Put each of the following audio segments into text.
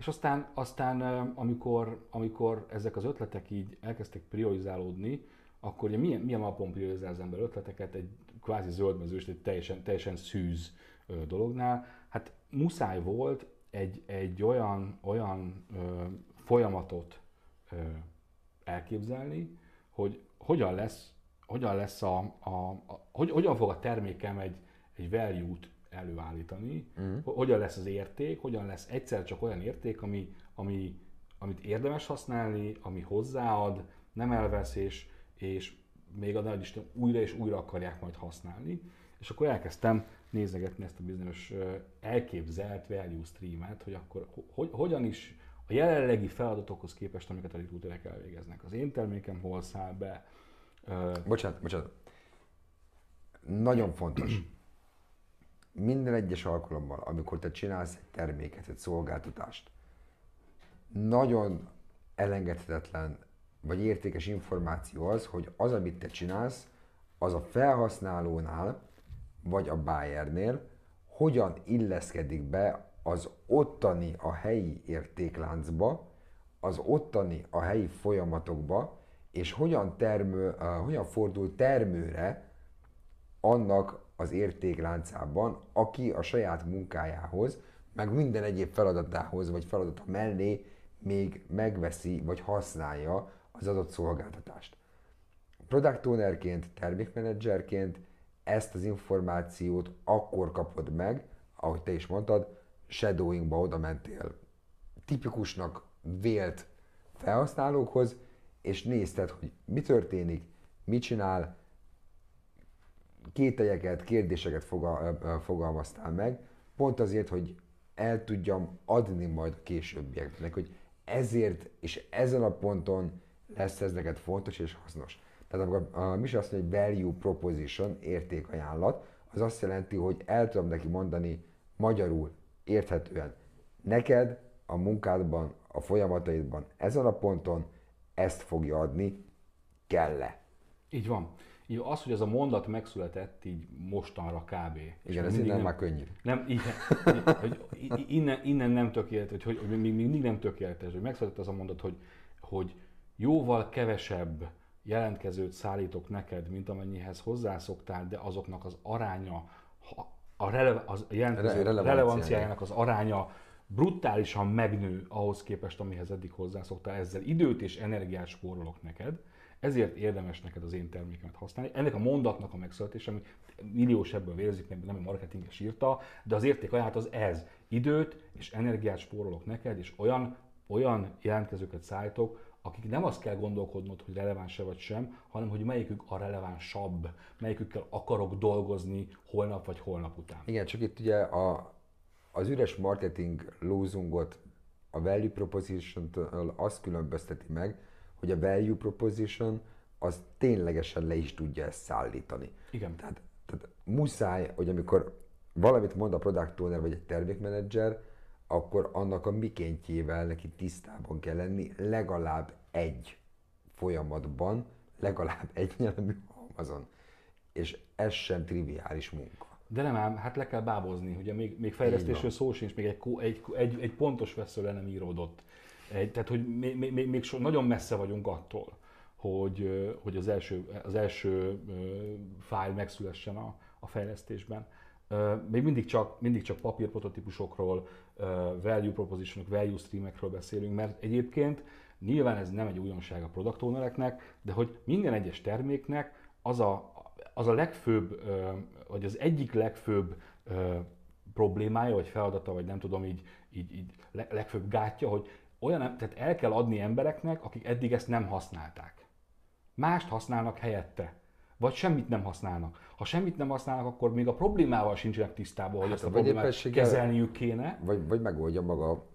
És aztán, aztán amikor, amikor ezek az ötletek így elkezdtek priorizálódni, akkor ugye milyen, milyen alapon priorizál az ember ötleteket egy kvázi zöldmezős, egy teljesen, teljesen szűz dolognál? Hát muszáj volt egy, egy olyan, olyan ö, folyamatot ö, elképzelni, hogy hogyan lesz, hogyan lesz a, a, a hogy, hogyan fog a termékem egy, egy value-t előállítani, uh-huh. hogyan lesz az érték, hogyan lesz egyszer csak olyan érték, ami, ami, amit érdemes használni, ami hozzáad, nem elvesz, és, és még a nagy Isten újra és újra akarják majd használni. És akkor elkezdtem nézegetni ezt a bizonyos elképzelt value streamet, hogy akkor hogy, hogyan is a jelenlegi feladatokhoz képest, amiket a recruiterek elvégeznek. Az én termékem hol száll be. Bocsánat, bocsánat. Nagyon fontos. Minden egyes alkalommal, amikor te csinálsz egy terméket, egy szolgáltatást, nagyon elengedhetetlen vagy értékes információ az, hogy az, amit te csinálsz, az a felhasználónál, vagy a buyernél hogyan illeszkedik be az ottani a helyi értékláncba, az ottani a helyi folyamatokba, és hogyan, termő, uh, hogyan fordul termőre annak az értékláncában, aki a saját munkájához, meg minden egyéb feladatához, vagy feladata mellé még megveszi, vagy használja az adott szolgáltatást. Product ownerként, termékmenedzserként ezt az információt akkor kapod meg, ahogy te is mondtad, shadowingba oda mentél tipikusnak vélt felhasználókhoz, és nézted, hogy mi történik, mit csinál, kételyeket, kérdéseket fogalmaztál meg, pont azért, hogy el tudjam adni majd a későbbieknek, hogy ezért és ezen a ponton lesz ez neked fontos és hasznos. Tehát amikor a Misi azt mondja, hogy value proposition, értékajánlat, az azt jelenti, hogy el tudom neki mondani magyarul, érthetően, neked a munkádban, a folyamataidban, ezen a ponton ezt fogja adni, kell-e. Így van. Így az, hogy ez a mondat megszületett így mostanra kb. Igen, ez innen nem, már könnyű. Nem, igen, hogy innen, innen nem tökéletes, hogy, hogy még mindig nem tökéletes, hogy megszületett az a mondat, hogy, hogy jóval kevesebb jelentkezőt szállítok neked, mint amennyihez hozzászoktál, de azoknak az aránya, a rele, az jelentkező relevanciájának az aránya brutálisan megnő ahhoz képest, amihez eddig hozzászoktál, ezzel időt és energiát spórolok neked, ezért érdemes neked az én termékemet használni. Ennek a mondatnak a megszületése, ami milliós ebből vérzik, mert nem a marketinges írta, de az érték ajánlat az ez. Időt és energiát spórolok neked, és olyan, olyan jelentkezőket szállítok, akik nem azt kell gondolkodnod, hogy releváns-e vagy sem, hanem hogy melyikük a relevánsabb, melyikükkel akarok dolgozni holnap vagy holnap után. Igen, csak itt ugye a, az üres marketing lózungot a value proposition azt különbözteti meg, hogy a value proposition az ténylegesen le is tudja ezt szállítani. Igen. Tehát, tehát muszáj, hogy amikor valamit mond a product owner vagy egy termékmenedzser, akkor annak a mikéntjével neki tisztában kell lenni legalább egy folyamatban, legalább egy nyelvű halmazon. És ez sem triviális munka. De nem ám, hát le kell bábozni, ugye még, még fejlesztésről szó sincs, még egy, egy, egy, egy pontos vesző le nem íródott. Egy, tehát, hogy még, még, még so, nagyon messze vagyunk attól, hogy, hogy az első, az első fájl megszülessen a, a fejlesztésben. Még mindig csak, mindig csak papír prototípusokról, value propositionok, value streamekről beszélünk, mert egyébként nyilván ez nem egy újdonság a product ownereknek, de hogy minden egyes terméknek az a, az a legfőbb, vagy az egyik legfőbb problémája, vagy feladata, vagy nem tudom, így, így, így legfőbb gátja, hogy olyan, tehát el kell adni embereknek, akik eddig ezt nem használták. Mást használnak helyette vagy semmit nem használnak. Ha semmit nem használnak, akkor még a problémával sincsenek tisztában, hogy hát, ezt a problémát kezelniük kéne. Vagy, vagy megoldja maga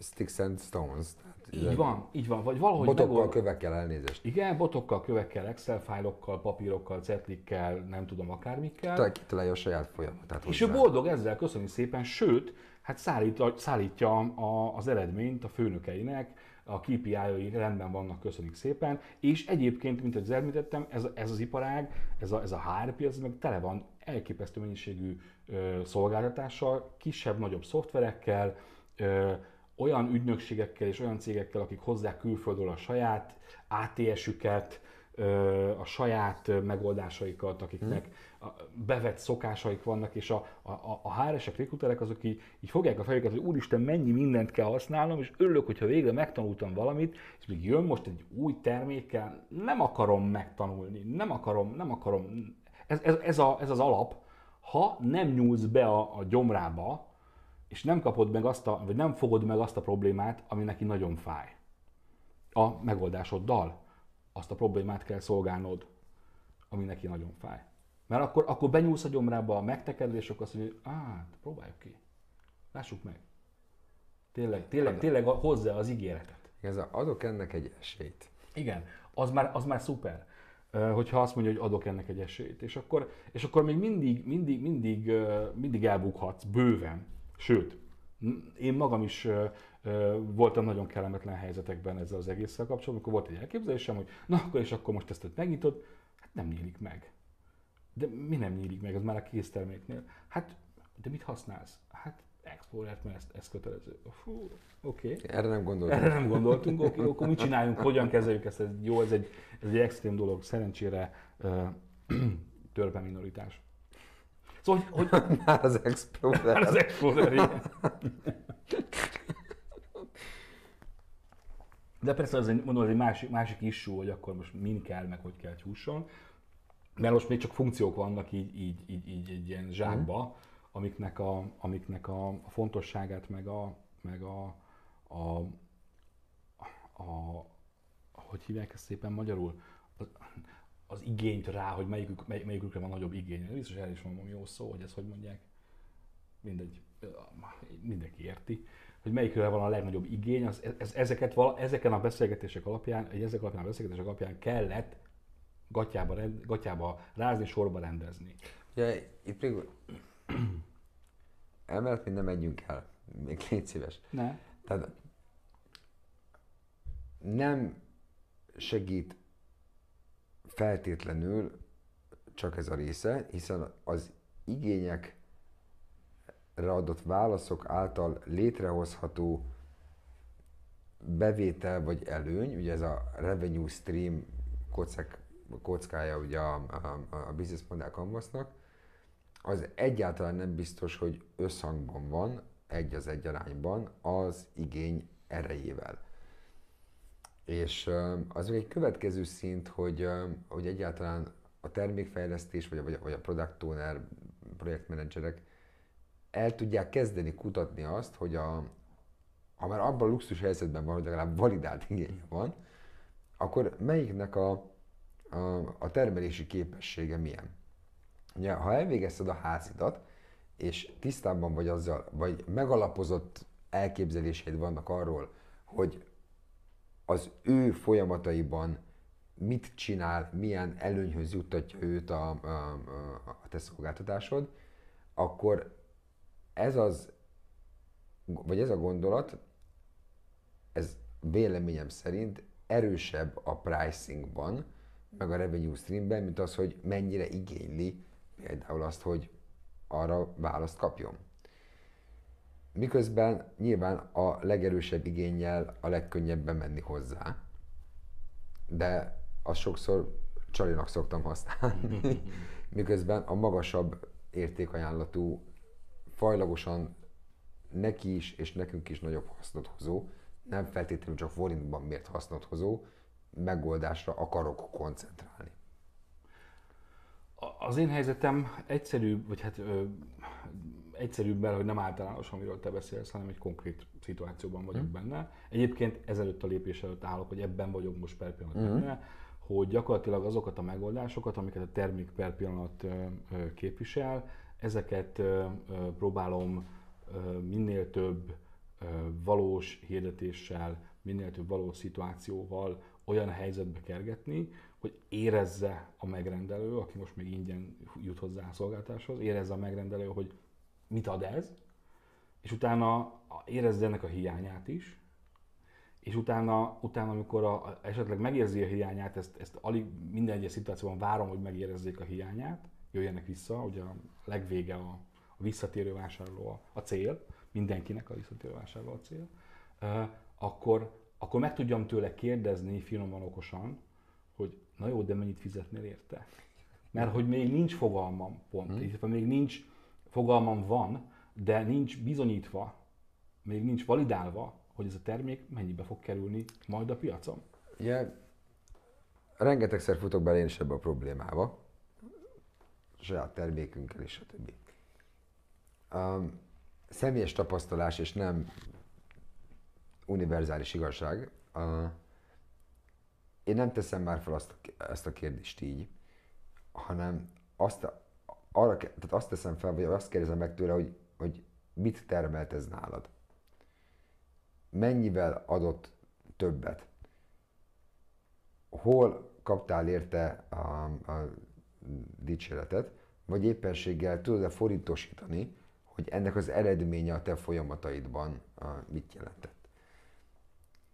Sticks and Stones. Tehát így van, így van. Vagy valahogy botokkal, megold... kövekkel elnézést. Igen, botokkal, kövekkel, Excel fájlokkal, papírokkal, cetlikkel, nem tudom akármikkel. Kitalálja a saját folyamatát. És ő boldog ezzel, köszönjük szépen, sőt, hát szállít, szállítja a, az eredményt a főnökeinek, a KPI-ai rendben vannak, köszönjük szépen, és egyébként, mint ahogy említettem, ez, ez az iparág, ez a, ez a HR piac meg tele van elképesztő mennyiségű ö, szolgáltatással, kisebb-nagyobb szoftverekkel, ö, olyan ügynökségekkel és olyan cégekkel, akik hozzák külföldről a saját ATS-üket, a saját megoldásaikat, akiknek bevett szokásaik vannak, és a, a, a HR-esek, rekruterek azok így, így fogják a fejüket, hogy úristen, mennyi mindent kell használnom, és örülök, hogyha végre megtanultam valamit, és még jön most egy új termékkel, nem akarom megtanulni, nem akarom, nem akarom. Ez, ez, ez, a, ez az alap, ha nem nyúlsz be a, a gyomrába, és nem kapod meg azt a, vagy nem fogod meg azt a problémát, ami neki nagyon fáj. A megoldásoddal azt a problémát kell szolgálnod, ami neki nagyon fáj. Mert akkor, akkor benyúlsz a gyomrába a megtekedés, és akkor azt mondja, hogy hát, próbáljuk ki. Lássuk meg. Tényleg, tényleg, tényleg hozzá az ígéretet. Ez a, adok ennek egy esélyt. Igen, az már, az már szuper, hogyha azt mondja, hogy adok ennek egy esélyt. És akkor, és akkor még mindig, mindig, mindig, mindig elbukhatsz bőven. Sőt, én magam is voltam nagyon kellemetlen helyzetekben ezzel az egésszel kapcsolatban, amikor volt egy elképzelésem, hogy na akkor és akkor most ezt megnyitod, hát nem nyílik meg. De mi nem nyílik meg, az már a készterméknél? Hát, de mit használsz? Hát Explorer-t, mert ez, ez kötelező. Fú, oké. Okay. Erre nem gondoltunk. Erre nem gondoltunk, oké, okay, akkor mit csináljunk, hogyan kezeljük ezt? Ez, jó, ez egy, ez egy extrém dolog, szerencsére uh, törpe minoritás. Szóval, hogy... hogy már az Explorer. Már az Explorer, igen. De persze az egy, mondom, az egy másik, másik issú, hogy akkor most min kell, meg hogy kell hússon. Mert most még csak funkciók vannak így, így, így, így egy ilyen zsákba, mm. amiknek, a, amiknek a, a fontosságát, meg a, meg a, a, a, hogy hívják ezt szépen magyarul, az, az igényt rá, hogy melyikük, mely, melyikükre van nagyobb igény. Biztos el is mondom jó szó, hogy ezt hogy mondják. Mindegy, mindenki érti hogy melyikre van a legnagyobb igény, az, ez, ezeket vala, ezeken a beszélgetések alapján, ezek alapján a beszélgetések alapján kellett gatyába, rend, gatyába rázni, sorba rendezni. Ugye itt még emellett még nem megyünk el, még légy szíves. Ne. Tehát nem segít feltétlenül csak ez a része, hiszen az igények adott válaszok által létrehozható bevétel vagy előny, ugye ez a revenue stream kockák, kockája ugye a, a, a business model canvasnak, az egyáltalán nem biztos, hogy összhangban van, egy az egy arányban az igény erejével. És az egy következő szint, hogy, hogy egyáltalán a termékfejlesztés, vagy a, vagy a product owner, projektmenedzserek el tudják kezdeni kutatni azt, hogy a, ha már abban a luxus helyzetben van, hogy legalább validált igénye van, akkor melyiknek a, a, a termelési képessége milyen. Ugye, ha elvégezted a házidat, és tisztában vagy azzal, vagy megalapozott elképzeléseid vannak arról, hogy az ő folyamataiban mit csinál, milyen előnyhöz juttatja őt a, a, a te szolgáltatásod, akkor ez az, vagy ez a gondolat, ez véleményem szerint erősebb a pricingban, meg a revenue streamben, mint az, hogy mennyire igényli például azt, hogy arra választ kapjon. Miközben nyilván a legerősebb igényel a legkönnyebb menni hozzá, de azt sokszor csalinak szoktam használni, miközben a magasabb értékajánlatú fajlagosan neki is és nekünk is nagyobb hasznot hozó, nem feltétlenül csak forintban miért hasznot hozó megoldásra akarok koncentrálni. Az én helyzetem egyszerűbb, vagy hát ö, egyszerűbb, mert hogy nem általános, amiről te beszélsz, hanem egy konkrét szituációban vagyok hmm. benne. Egyébként ezelőtt a lépés előtt állok, hogy ebben vagyok most per pillanat hmm. benne, hogy gyakorlatilag azokat a megoldásokat, amiket a termék per pillanat képvisel, ezeket próbálom minél több valós hirdetéssel, minél több valós szituációval olyan helyzetbe kergetni, hogy érezze a megrendelő, aki most még ingyen jut hozzá a szolgáltáshoz, érezze a megrendelő, hogy mit ad ez, és utána érezze ennek a hiányát is, és utána, utána amikor a, esetleg megérzi a hiányát, ezt, ezt alig minden egyes szituációban várom, hogy megérezzék a hiányát, jöjjenek vissza, ugye a legvége a, a visszatérő vásárló a, a cél, mindenkinek a visszatérő vásárló a cél. akkor, akkor meg tudjam tőle kérdezni finoman okosan, hogy na jó, de mennyit fizetnél érte? Mert hogy még nincs fogalmam pont, hmm. illetve még nincs fogalmam van, de nincs bizonyítva, még nincs validálva, hogy ez a termék mennyibe fog kerülni majd a piacon. Ja, rengetegszer futok bele én is ebbe a problémába, saját termékünkkel és a többi. Um, személyes tapasztalás és nem univerzális igazság. Uh, én nem teszem már fel azt, ezt a kérdést így, hanem azt, arra, tehát azt teszem fel, vagy azt kérdezem meg tőle, hogy, hogy mit termelt ez nálad. Mennyivel adott többet? Hol kaptál érte a, a dicséretet, vagy éppenséggel tudod-e forintosítani, hogy ennek az eredménye a te folyamataidban a, mit jelentett.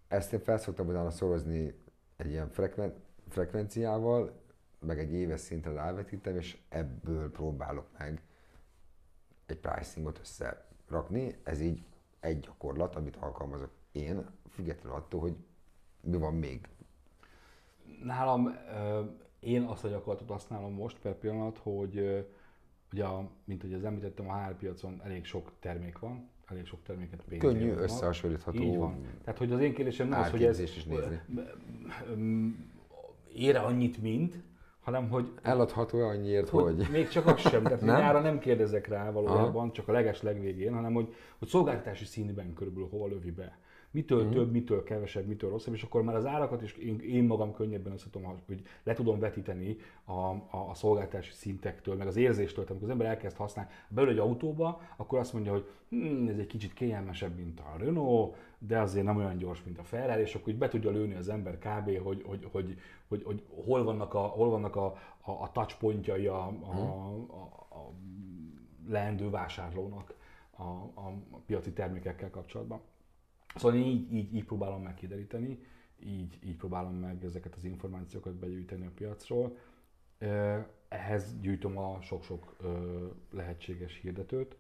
Ezt én felszoktam volna szorozni egy ilyen frekven, frekvenciával, meg egy éves szintre rávetítem, és ebből próbálok meg egy pricingot összerakni. Ez így egy gyakorlat, amit alkalmazok én, függetlenül attól, hogy mi van még. Nálam én azt a gyakorlatot használom most per pillanat, hogy ugye, mint hogy az említettem, a HR piacon elég sok termék van, elég sok terméket pénzért Könnyű, összehasonlítható. Így van. Tehát, hogy az én kérdésem nem az, hogy ez is nézni. ére annyit, mint, hanem hogy... Eladható annyiért, hogy... hogy... Még csak az sem, tehát nem? nyára nem kérdezek rá valójában, Aha. csak a leges legvégén, hanem hogy, hogy szolgáltatási színben körülbelül hova lövi be mitől mm. több, mitől kevesebb, mitől rosszabb, és akkor már az árakat is én, én magam könnyebben tudom, hogy le tudom vetíteni a, a, a szolgáltási szintektől, meg az érzéstől, amikor az ember elkezd használni, belül egy autóba, akkor azt mondja, hogy hm, ez egy kicsit kényelmesebb, mint a Renault, de azért nem olyan gyors, mint a Ferrari, és akkor így be tudja lőni az ember kb., hogy, hogy, hogy, hogy, hogy hol vannak a, hol vannak a, a, a touchpontjai a, a, mhm. a, a leendő vásárlónak a, a piaci termékekkel kapcsolatban. Szóval én így, így, így próbálom meg kideríteni, így, így próbálom meg ezeket az információkat begyűjteni a piacról. Ehhez gyűjtöm a sok-sok lehetséges hirdetőt,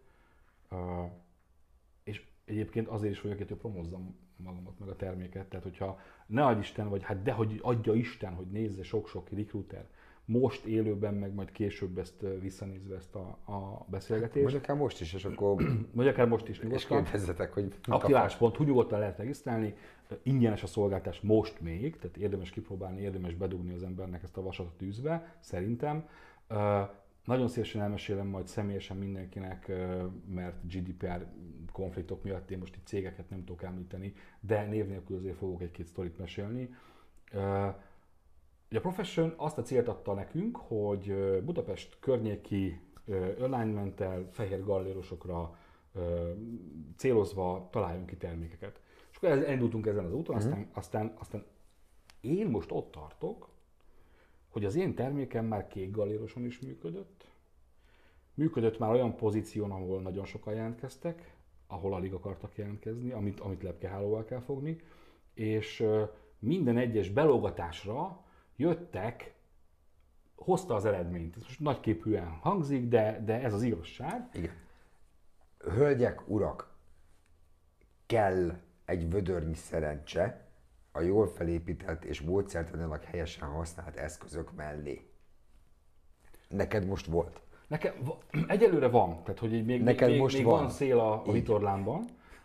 és egyébként azért is vagyok hogy promózzam magamat, meg a terméket. Tehát, hogyha ne adj Isten, vagy hát de hogy adja Isten, hogy nézze sok-sok recruiter, most élőben, meg majd később ezt visszanézve ezt a, a beszélgetést. Vagy akár most is, és akkor... Vagy akár most is nyugodtan. És kérdezzetek, hogy... Aktivás.hu nyugodtan lehet regisztrálni, ingyenes a szolgáltás most még, tehát érdemes kipróbálni, érdemes bedugni az embernek ezt a vasat a tűzbe, szerintem. Nagyon szívesen elmesélem majd személyesen mindenkinek, mert GDPR konfliktok miatt én most itt cégeket nem tudok említeni, de név nélkül azért fogok egy-két sztorit mesélni Ugye a Profession azt a célt adta nekünk, hogy Budapest környéki alignmenttel, fehér gallérosokra célozva találjunk ki termékeket. És akkor elindultunk ezen az úton, aztán, uh-huh. aztán, aztán én most ott tartok, hogy az én termékem már kék galléroson is működött. Működött már olyan pozíción, ahol nagyon sokan jelentkeztek, ahol alig akartak jelentkezni, amit, amit lepkehálóval kell fogni, és minden egyes belógatásra jöttek, hozta az eredményt. Ez most nagyképűen hangzik, de, de ez az igazság. Igen. Hölgyek, urak, kell egy vödörnyi szerencse a jól felépített és módszertanilag helyesen használt eszközök mellé. Neked most volt? Nekem egyelőre van, tehát hogy még, Neked még, most még van. van szél a, a vitorlámban,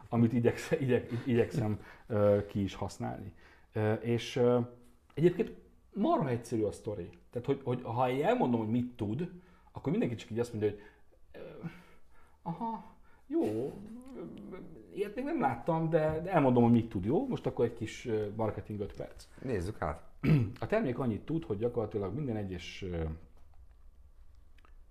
amit igyeksz, igyek, igyekszem uh, ki is használni. Uh, és uh, egyébként marha egyszerű a sztori. Tehát, hogy, hogy ha én elmondom, hogy mit tud, akkor mindenki csak így azt mondja, hogy aha, jó, ilyet még nem láttam, de, elmondom, hogy mit tud, jó? Most akkor egy kis marketing 5 perc. Nézzük át. A termék annyit tud, hogy gyakorlatilag minden egyes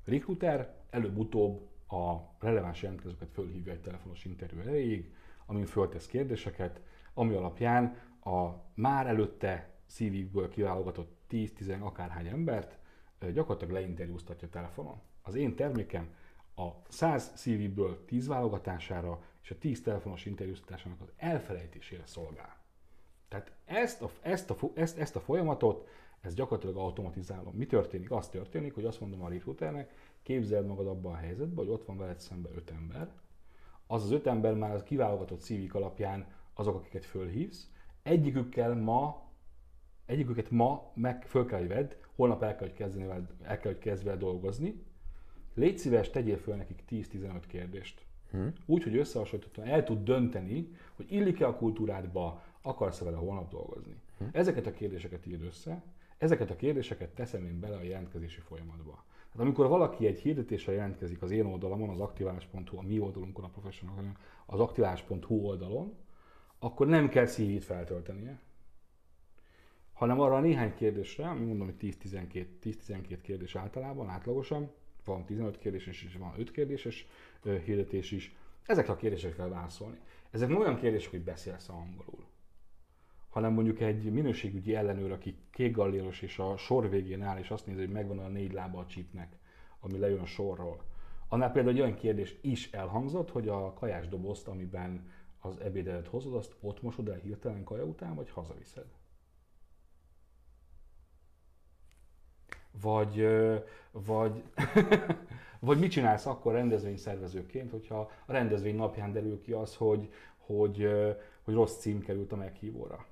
recruiter előbb-utóbb a releváns jelentkezőket fölhívja egy telefonos interjú elejéig, amin föltesz kérdéseket, ami alapján a már előtte CV-ből kiválogatott 10-10 akárhány embert gyakorlatilag leinterjúztatja telefonon. Az én termékem a 100 CV-ből 10 válogatására és a 10 telefonos interjúztatásának az elfelejtésére szolgál. Tehát ezt a, ezt, a, ezt, ezt a folyamatot, ez gyakorlatilag automatizálom. Mi történik? Az történik, hogy azt mondom a recruiternek, képzeld magad abban a helyzetben, hogy ott van veled szemben öt ember, az az öt ember már az kiválogatott CV alapján azok, akiket fölhívsz, egyikükkel ma, egyiküket ma meg föl kell, hogy vedd, holnap el kell, hogy kezdeni, veled- el kell, hogy kezd vele dolgozni. Légy szíves, tegyél föl nekik 10-15 kérdést. Hm? Úgy, hogy összehasonlítottan el tud dönteni, hogy illik-e a kultúrádba, akarsz-e vele holnap dolgozni. Hm? Ezeket a kérdéseket írd össze, ezeket a kérdéseket teszem én bele a jelentkezési folyamatba. Hát amikor valaki egy hirdetésre jelentkezik az én oldalamon, az aktiválás.hu, a mi oldalunkon, a professional, az aktiválás.hu oldalon, akkor nem kell CV-t feltöltenie, hanem arra a néhány kérdésre, ami mondom, hogy 10-12, 10-12 kérdés általában, átlagosan, van 15 kérdéses és van 5 kérdéses hirdetés is, ezekre a kérdésekre kell válaszolni. Ezek nem olyan kérdések, hogy beszélsz angolul, hanem mondjuk egy minőségügyi ellenőr, aki kékgalléros és a sor végén áll, és azt nézi, hogy megvan a négy lába a csípnek, ami lejön a sorról. Annál például egy olyan kérdés is elhangzott, hogy a kajás dobozt, amiben az ebédedet hozod, azt ott mosod el hirtelen kaja után, vagy hazaviszed. Vagy, vagy, vagy mit csinálsz akkor rendezvényszervezőként, hogyha a rendezvény napján derül ki az, hogy, hogy, hogy rossz cím került a meghívóra.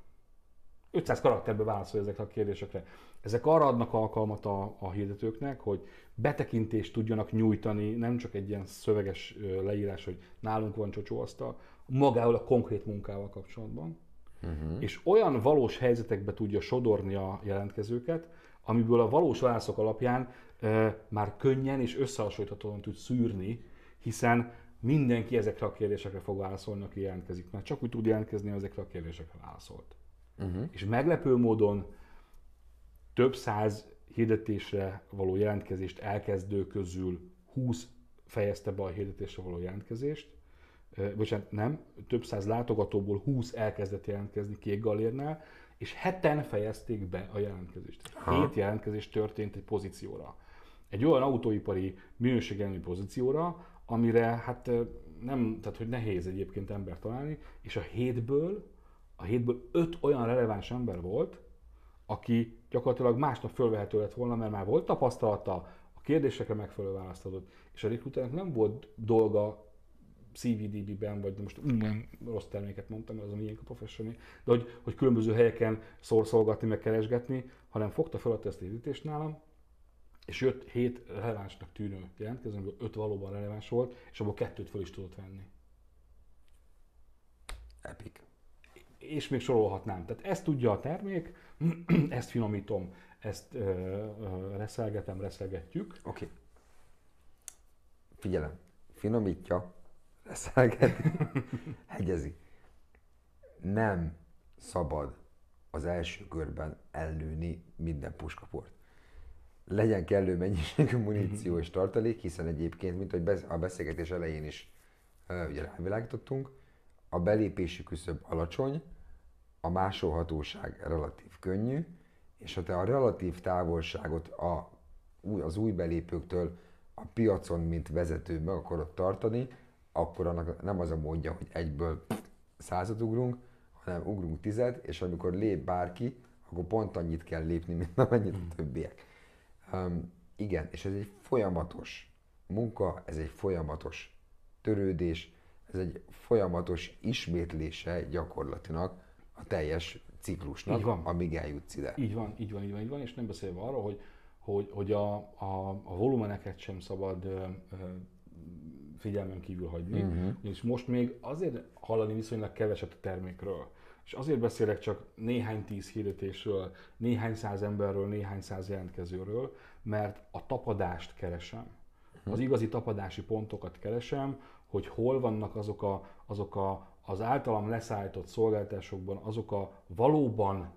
500 karakterbe válaszol ezekre a kérdésekre. Ezek arra adnak alkalmat a, a hirdetőknek, hogy betekintést tudjanak nyújtani, nem csak egy ilyen szöveges leírás, hogy nálunk van csocsóasztal, magával a konkrét munkával kapcsolatban, uh-huh. és olyan valós helyzetekbe tudja sodorni a jelentkezőket, amiből a valós válaszok alapján már könnyen és összehasonlíthatóan tud szűrni, hiszen mindenki ezekre a kérdésekre fog válaszolni, aki jelentkezik, mert csak úgy tud jelentkezni, ezekre a kérdésekre válaszolt. Uh-huh. És meglepő módon több száz hirdetésre való jelentkezést elkezdő közül 20 fejezte be a hirdetésre való jelentkezést, bocsánat, nem, több száz látogatóból 20 elkezdett jelentkezni kék galérnál, és heten fejezték be a jelentkezést. Hét jelentkezés történt egy pozícióra. Egy olyan autóipari minőségelmi pozícióra, amire hát nem, tehát hogy nehéz egyébként ember találni, és a hétből, a hétből öt olyan releváns ember volt, aki gyakorlatilag másnap fölvehető lett volna, mert már volt tapasztalata, a kérdésekre megfelelő választ adott, és a recruiternek nem volt dolga CVDB-ben, vagy most mm, rossz terméket mondtam, mert az a miénk a professional, de hogy, hogy különböző helyeken szorszolgatni, meg keresgetni, hanem fogta fel a hirdetést nálam, és jött hét relevánsnak tűnő jelentkező, amiből öt valóban releváns volt, és abból kettőt fel is tudott venni. Epic. És még sorolhatnám. Tehát ezt tudja a termék, ezt finomítom, ezt ö, ö, reszelgetem, reszelgetjük. Oké. Okay. Figyelem. Finomítja, reszelgeti, hegyezi. Nem szabad az első körben elnőni minden puskaport. Legyen kellő mennyiségű muníció és tartalék, hiszen egyébként, mint hogy a beszélgetés elején is ugye rávilágítottunk, a belépési küszöb alacsony, a másolhatóság relatív könnyű, és ha te a relatív távolságot a, az új belépőktől a piacon, mint vezető meg akarod tartani, akkor annak nem az a módja, hogy egyből százat ugrunk, hanem ugrunk tized, és amikor lép bárki, akkor pont annyit kell lépni, mint amennyit a többiek. Um, igen, és ez egy folyamatos munka, ez egy folyamatos törődés, ez egy folyamatos ismétlése gyakorlatilag a teljes Így ciklusnak, van. amíg eljutsz ide. Így van, így van, így van, így van, és nem beszélve arról, hogy, hogy, hogy a, a, a volumeneket sem szabad ö, ö, figyelmen kívül hagyni, uh-huh. és most még azért hallani viszonylag keveset a termékről, és azért beszélek csak néhány tíz hirdetésről, néhány száz emberről, néhány száz jelentkezőről, mert a tapadást keresem. Az igazi tapadási pontokat keresem, hogy hol vannak azok, a, azok a, az általam leszállított szolgáltatásokban azok a valóban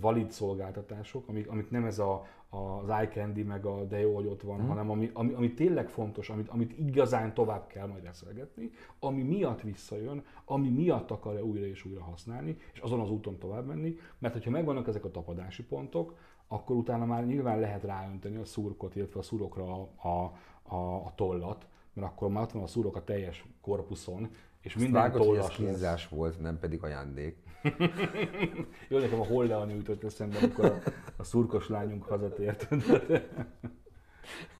valid szolgáltatások, amik, amik nem ez a, az eye candy, meg a de jó, hogy ott van, hmm. hanem ami, ami, ami tényleg fontos, amit, amit igazán tovább kell majd eszelgetni, ami miatt visszajön, ami miatt akarja újra és újra használni, és azon az úton tovább menni, mert hogyha megvannak ezek a tapadási pontok, akkor utána már nyilván lehet ráönteni a szurkot, illetve a szurokra a, a, a, a tollat, mert akkor már ott van a szurok a teljes korpuszon, és Azt minden vágod, hogy ez tollas lesz. kínzás volt, nem pedig ajándék. Jó, nekem a Hollea jutott eszembe, amikor a, a szurkos lányunk hazatért.